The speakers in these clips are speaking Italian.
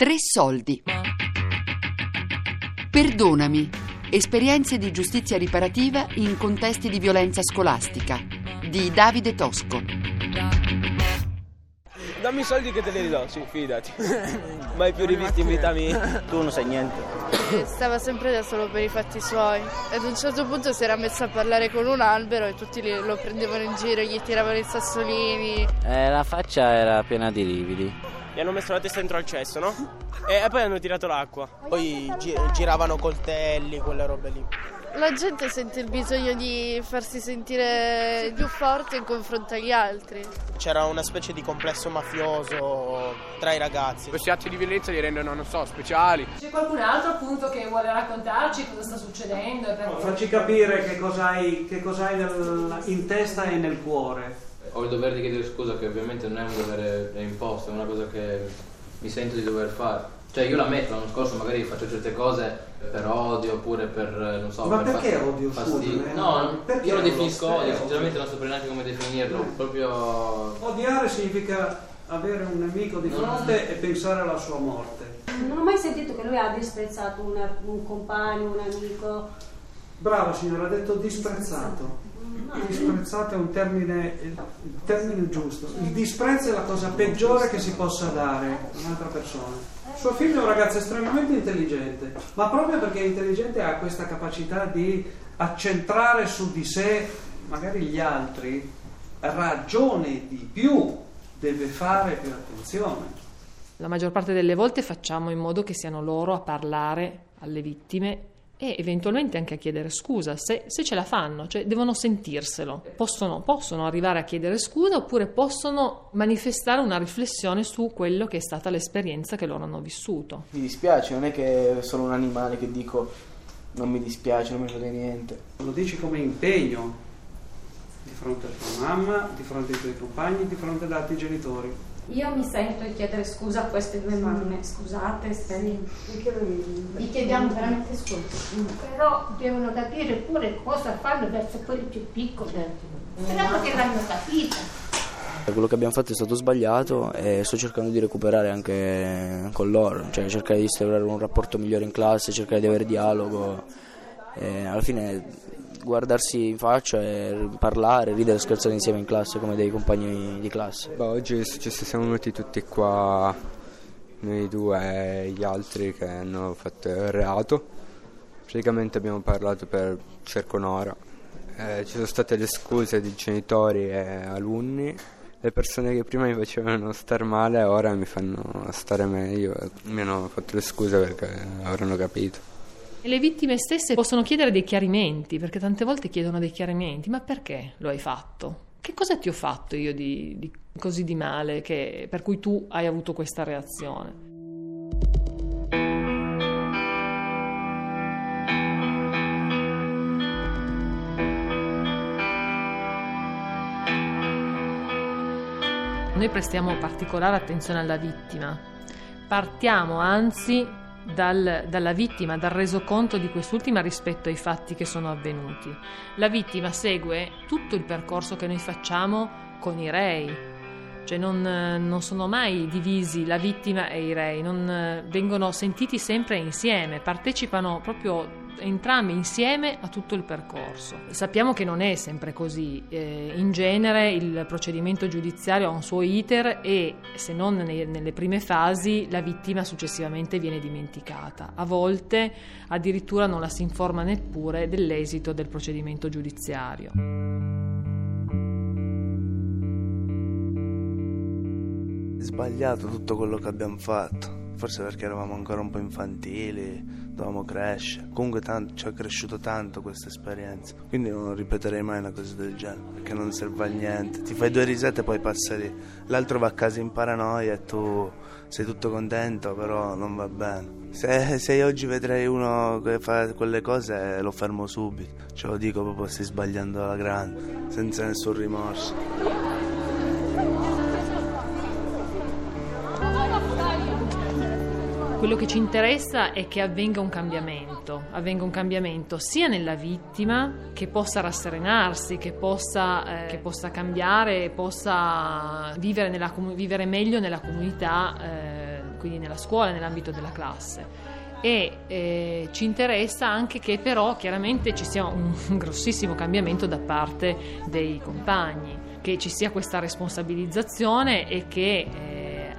Tre soldi. Perdonami. Esperienze di giustizia riparativa in contesti di violenza scolastica. Di Davide Tosco. Dammi i soldi che te li ridò, sì, fidati. Mai più rivisti in vita mia. Tu non sai niente. Stava sempre da solo per i fatti suoi. Ad un certo punto si era messo a parlare con un albero e tutti lo prendevano in giro, gli tiravano i sassolini. Eh, la faccia era piena di lividi. Gli hanno messo la testa dentro al cesso, no? E poi hanno tirato l'acqua. Poi gi- giravano coltelli, quelle robe lì. La gente sente il bisogno di farsi sentire più forte in confronto agli altri. C'era una specie di complesso mafioso tra i ragazzi. Questi atti di violenza li rendono, non so, speciali. C'è qualcun altro appunto che vuole raccontarci cosa sta succedendo? e perché- Facci capire che cosa hai, che cosa hai nel- in testa e nel cuore. Ho il dovere di chiedere scusa che ovviamente non è un dovere imposto, è una cosa che mi sento di dover fare. Cioè io la metto l'anno scorso magari faccio certe cose per odio oppure per non so Ma per perché fast- odio, fastidio. scusa, eh? No, Perché io lo definisco odio, sinceramente non saprei neanche come definirlo, proprio Odiare significa avere un nemico di fronte e pensare alla sua morte. Non ho mai sentito che lui ha disprezzato una- un compagno, un amico. Brava signora, ha detto disprezzato. Disprezzato è un termine, termine giusto. Il disprezzo è la cosa peggiore che si possa dare a un'altra persona. Suo figlio è un ragazzo estremamente intelligente, ma proprio perché è intelligente ha questa capacità di accentrare su di sé magari gli altri, ragione di più, deve fare più attenzione. La maggior parte delle volte facciamo in modo che siano loro a parlare alle vittime e eventualmente anche a chiedere scusa, se, se ce la fanno, cioè devono sentirselo. Possono, possono arrivare a chiedere scusa oppure possono manifestare una riflessione su quello che è stata l'esperienza che loro hanno vissuto. Mi dispiace, non è che sono un animale che dico non mi dispiace, non mi frega niente. Lo dici come impegno di fronte a tua mamma, di fronte ai tuoi compagni, di fronte ad altri genitori. Io mi sento di chiedere scusa a queste due mamme. Scusate se Gli chiediamo veramente scusa, però devono capire pure cosa fanno verso quelli più piccoli. Speriamo che l'hanno capito. Quello che abbiamo fatto è stato sbagliato e sto cercando di recuperare anche con loro, cioè cercare di instaurare un rapporto migliore in classe, cercare di avere dialogo. E alla fine guardarsi in faccia e parlare, ridere e scherzare insieme in classe come dei compagni di classe. Beh, oggi successo, siamo venuti tutti qua, noi due e gli altri che hanno fatto il reato. Praticamente abbiamo parlato per circa un'ora. Eh, ci sono state le scuse di genitori e alunni. Le persone che prima mi facevano star male ora mi fanno stare meglio. Mi hanno fatto le scuse perché avranno capito. Le vittime stesse possono chiedere dei chiarimenti, perché tante volte chiedono dei chiarimenti, ma perché lo hai fatto? Che cosa ti ho fatto io di, di- così di male che- per cui tu hai avuto questa reazione? Noi prestiamo particolare attenzione alla vittima, partiamo anzi dal- dalla vittima, dal resoconto di quest'ultima rispetto ai fatti che sono avvenuti. La vittima segue tutto il percorso che noi facciamo con i rei, cioè non, non sono mai divisi la vittima e i rei, non, eh, vengono sentiti sempre insieme, partecipano proprio entrambi insieme a tutto il percorso. Sappiamo che non è sempre così, eh, in genere il procedimento giudiziario ha un suo iter e se non nei- nelle prime fasi la vittima successivamente viene dimenticata, a volte addirittura non la si informa neppure dell'esito del procedimento giudiziario. Sbagliato tutto quello che abbiamo fatto. Forse perché eravamo ancora un po' infantili, dovevamo crescere. Comunque tanto, ci ha cresciuto tanto questa esperienza. Quindi non ripeterei mai una cosa del genere, perché non serve a niente. Ti fai due risate e poi passa lì. L'altro va a casa in paranoia e tu sei tutto contento, però non va bene. Se, se oggi vedrei uno che fa quelle cose lo fermo subito. Ce lo dico proprio stai sbagliando alla grande, senza nessun rimorso. Quello che ci interessa è che avvenga un cambiamento, avvenga un cambiamento sia nella vittima che possa rasserenarsi, che possa, eh, che possa cambiare, possa vivere, nella, vivere, meglio nella comunità, eh, quindi nella scuola, nell'ambito della classe. E eh, ci interessa anche che però chiaramente ci sia un, grossissimo cambiamento da parte dei compagni, che ci sia questa responsabilizzazione e che eh,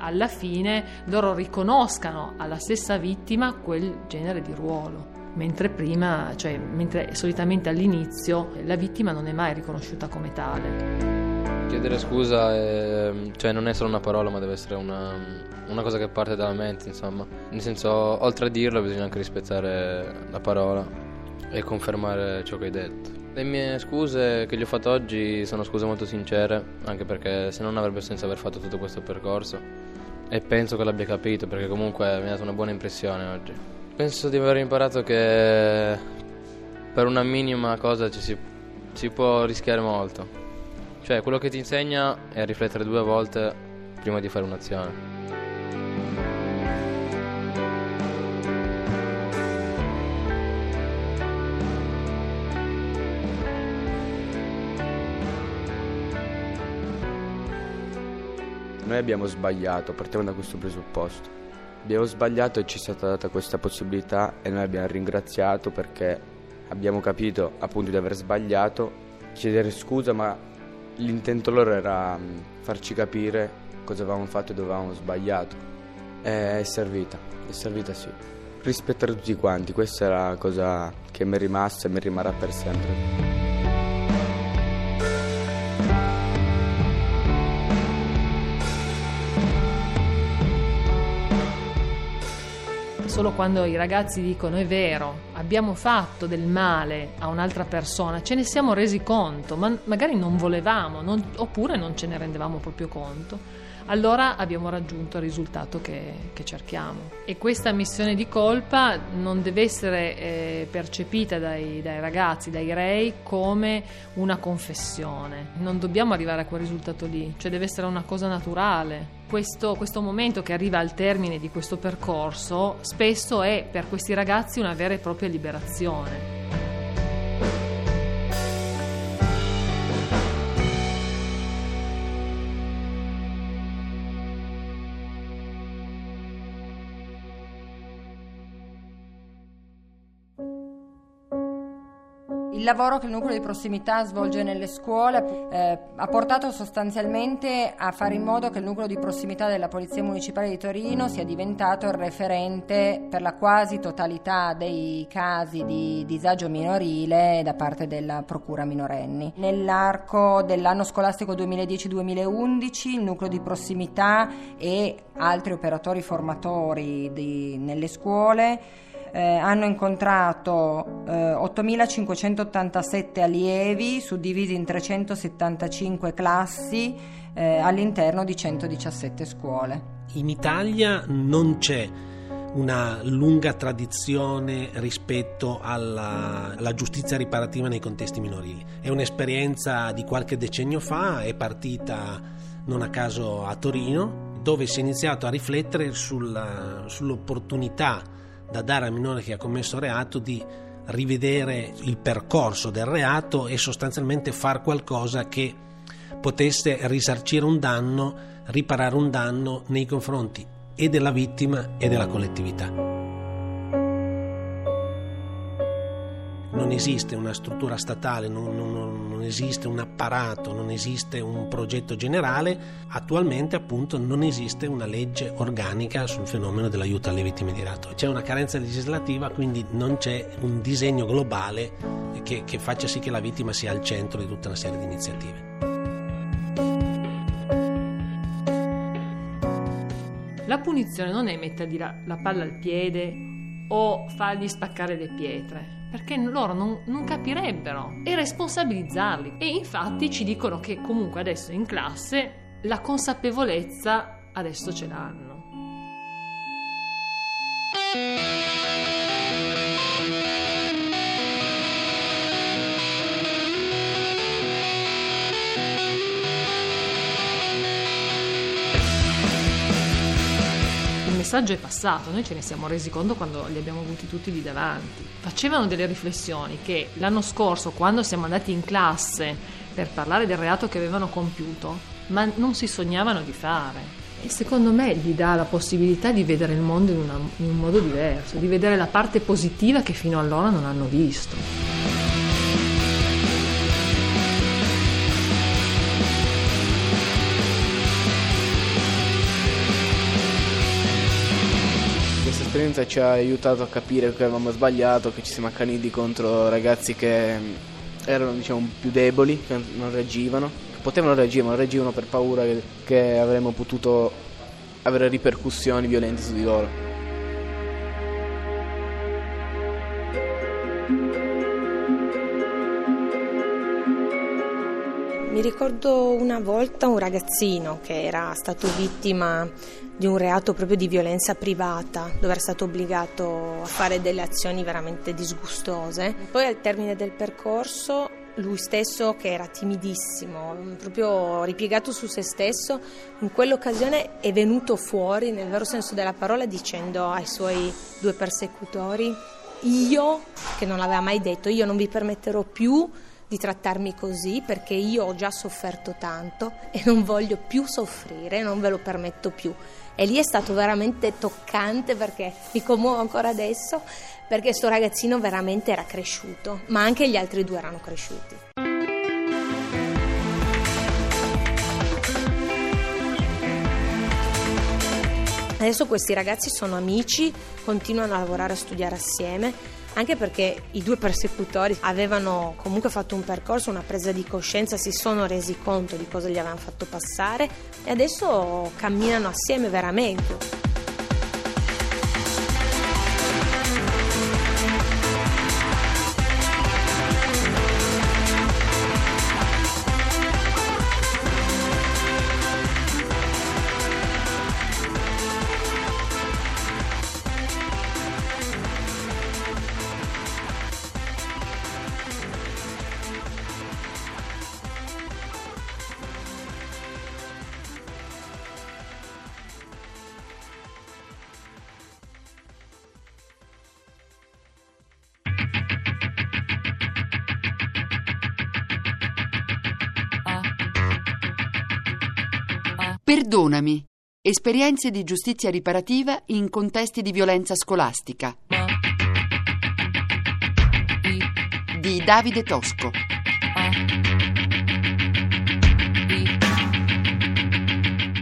alla fine loro riconoscano alla stessa vittima quel genere di ruolo. Mentre prima, cioè mentre solitamente all'inizio la vittima non è mai riconosciuta come tale. Chiedere scusa è, cioè non è solo una parola, ma deve essere una, una, cosa che parte dalla mente, insomma. Nel senso, oltre a dirlo, bisogna anche rispettare la parola e confermare ciò che hai detto. Le mie scuse che gli ho fatto oggi sono scuse molto sincere, anche perché se non avrebbe senso aver fatto tutto questo percorso. E penso che l'abbia capito perché comunque mi ha dato una buona impressione oggi. Penso di aver imparato che per una minima cosa ci si, si può rischiare molto. Cioè quello che ti insegna è a riflettere due volte prima di fare un'azione. Noi abbiamo sbagliato, partiamo da questo presupposto. Abbiamo sbagliato e ci è stata data questa possibilità e noi abbiamo ringraziato perché abbiamo capito appunto di aver sbagliato, chiedere scusa, ma l'intento loro era mm, farci capire cosa avevamo fatto e dove avevamo sbagliato. È servita, è servita sì. Rispettare tutti quanti, questa è la cosa che mi è rimasta e mi rimarrà per sempre. Solo quando i ragazzi dicono è vero, abbiamo fatto del male a un'altra persona, ce ne siamo resi conto, ma magari non volevamo, non, oppure non ce ne rendevamo proprio conto allora abbiamo raggiunto il risultato che, che, cerchiamo. E questa missione di colpa non deve essere eh, percepita dai, dai, ragazzi, dai rei, come una confessione. Non dobbiamo arrivare a quel risultato lì, cioè deve essere una cosa naturale. Questo, questo momento che arriva al termine di questo percorso spesso è per questi ragazzi una vera e propria liberazione. Il lavoro che il nucleo di prossimità svolge nelle scuole eh, ha portato sostanzialmente a fare in modo che il nucleo di prossimità della Polizia Municipale di Torino sia diventato il referente per la quasi totalità dei casi di disagio minorile da parte della Procura minorenni. Nell'arco dell'anno scolastico 2010-2011 il nucleo di prossimità e altri operatori formatori di, nelle scuole eh, hanno incontrato eh, 8.587 allievi suddivisi in 375 classi eh, all'interno di 117 scuole. In Italia non c'è una lunga tradizione rispetto alla, alla, giustizia riparativa nei contesti minorili. È un'esperienza di qualche decennio fa, è partita non a caso a Torino, dove si è iniziato a riflettere sulla, sull'opportunità da dare al minore che ha commesso reato di rivedere il percorso del reato e sostanzialmente fare qualcosa che potesse risarcire un danno, riparare un danno nei confronti e della vittima e della collettività. non esiste una struttura statale, non, non, non, esiste un apparato, non esiste un progetto generale, attualmente appunto non esiste una legge organica sul fenomeno dell'aiuto alle vittime di reato. C'è una carenza legislativa, quindi non c'è un disegno globale che, che faccia sì che la vittima sia al centro di tutta una serie di iniziative. La punizione non è mettergli la, la palla al piede o fargli spaccare le pietre perché loro non, non, capirebbero e responsabilizzarli. E infatti ci dicono che comunque adesso in classe la consapevolezza adesso ce l'hanno. Messaggio è passato, noi ce ne siamo resi conto quando li abbiamo avuti tutti lì davanti. Facevano delle riflessioni che l'anno scorso, quando siamo andati in classe per parlare del reato che avevano compiuto, ma non si sognavano di fare. E secondo me gli dà la possibilità di vedere il mondo in, una, in un modo diverso, di vedere la parte positiva che fino allora non hanno visto. Esperienza ci ha aiutato a capire che avevamo sbagliato, che ci siamo accaniti contro ragazzi che erano diciamo, più deboli, che non reagivano, che potevano reagire ma non reagivano per paura che, che avremmo potuto avere ripercussioni violente su di loro. Mi ricordo una volta un ragazzino che era stato vittima di un reato proprio di violenza privata, dove era stato obbligato a fare delle azioni veramente disgustose. Poi al termine del percorso lui stesso che era timidissimo, proprio ripiegato su se stesso, in quell'occasione è venuto fuori nel vero senso della parola dicendo ai suoi due persecutori io, che non l'aveva mai detto, io non vi permetterò più di trattarmi così perché io ho già sofferto tanto e non voglio più soffrire, non ve lo permetto più. E lì è stato veramente toccante perché mi commuovo ancora adesso perché questo ragazzino veramente era cresciuto, ma anche gli altri due erano cresciuti. Adesso questi ragazzi sono amici, continuano a lavorare, a studiare assieme anche perché i due persecutori avevano comunque fatto un percorso, una presa di coscienza, si sono resi conto di cosa gli avevano fatto passare e adesso camminano assieme veramente. Perdonami. Esperienze di giustizia riparativa in contesti di violenza scolastica. Di Davide Tosco.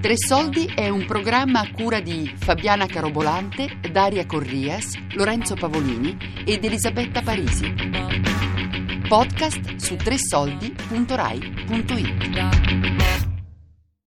Tre Soldi è un programma a cura di Fabiana Carobolante, Daria Corrias, Lorenzo Pavolini ed Elisabetta Parisi. Podcast su tresoldi.rai.it.